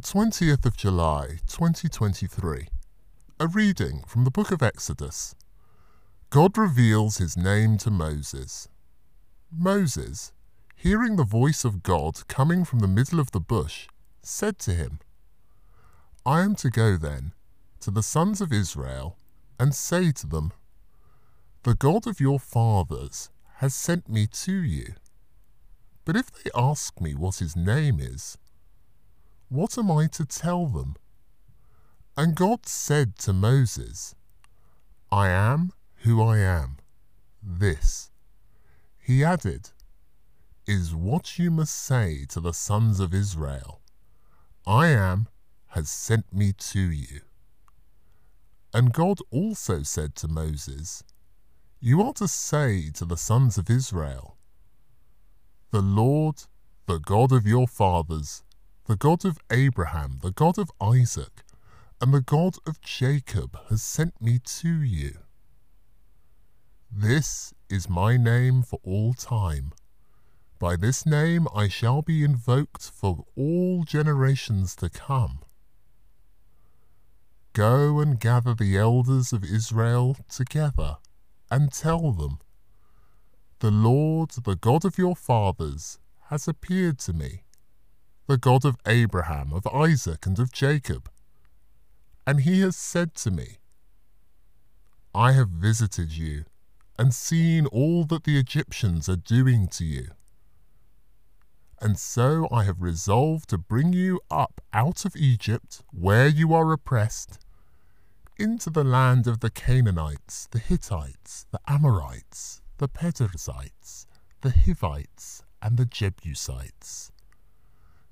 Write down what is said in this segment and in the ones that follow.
20th of July 2023. A reading from the book of Exodus. God reveals his name to Moses. Moses, hearing the voice of God coming from the middle of the bush, said to him, I am to go then to the sons of Israel and say to them, The God of your fathers has sent me to you. But if they ask me what his name is, what am I to tell them? And God said to Moses, I am who I am. This, he added, is what you must say to the sons of Israel. I am has sent me to you. And God also said to Moses, You are to say to the sons of Israel, The Lord, the God of your fathers, the God of Abraham, the God of Isaac, and the God of Jacob has sent me to you. This is my name for all time. By this name I shall be invoked for all generations to come. Go and gather the elders of Israel together, and tell them, The Lord, the God of your fathers, has appeared to me the God of Abraham, of Isaac, and of Jacob. And he has said to me, I have visited you and seen all that the Egyptians are doing to you. And so I have resolved to bring you up out of Egypt, where you are oppressed, into the land of the Canaanites, the Hittites, the Amorites, the Perizzites, the Hivites, and the Jebusites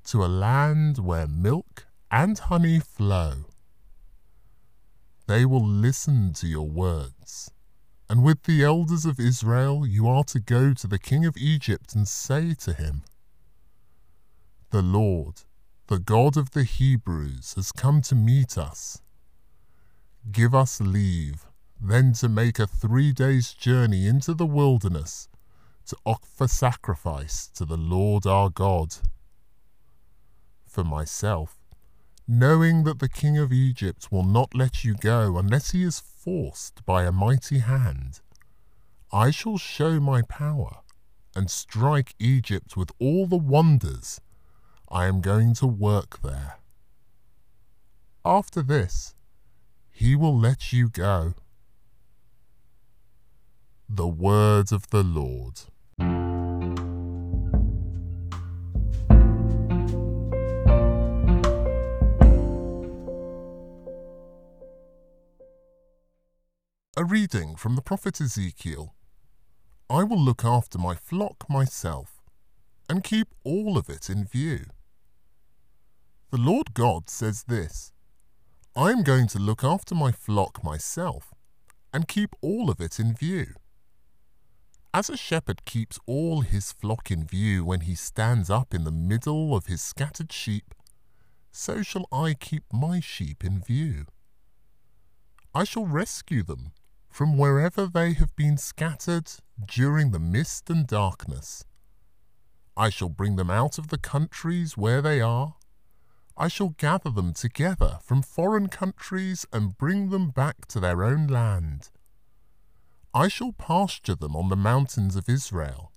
to a land where milk and honey flow. They will listen to your words. And with the elders of Israel you are to go to the king of Egypt and say to him, The Lord, the God of the Hebrews, has come to meet us. Give us leave then to make a three days' journey into the wilderness to offer sacrifice to the Lord our God for myself, knowing that the king of Egypt will not let you go unless he is forced by a mighty hand. I shall show my power and strike Egypt with all the wonders I am going to work there. After this, he will let you go. The word of the Lord. A reading from the prophet Ezekiel. I will look after my flock myself, and keep all of it in view. The Lord God says this I am going to look after my flock myself, and keep all of it in view. As a shepherd keeps all his flock in view when he stands up in the middle of his scattered sheep, so shall I keep my sheep in view. I shall rescue them from wherever they have been scattered during the mist and darkness. I shall bring them out of the countries where they are. I shall gather them together from foreign countries and bring them back to their own land. I shall pasture them on the mountains of Israel,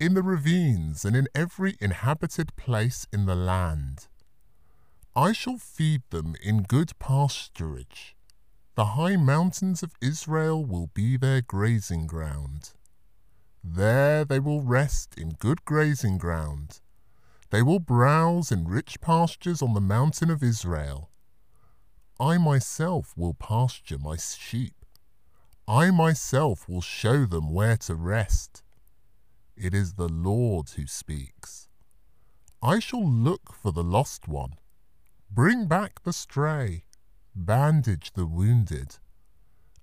in the ravines and in every inhabited place in the land. I shall feed them in good pasturage the high mountains of Israel will be their grazing ground. There they will rest in good grazing ground. They will browse in rich pastures on the mountain of Israel. I myself will pasture my sheep. I myself will show them where to rest. It is the Lord who speaks. I shall look for the lost one, bring back the stray, bandage the wounded,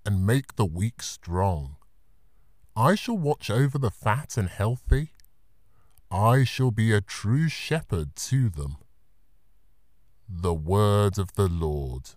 and make the weak strong. I shall watch over the fat and healthy. I shall be a true shepherd to them. The word of the Lord.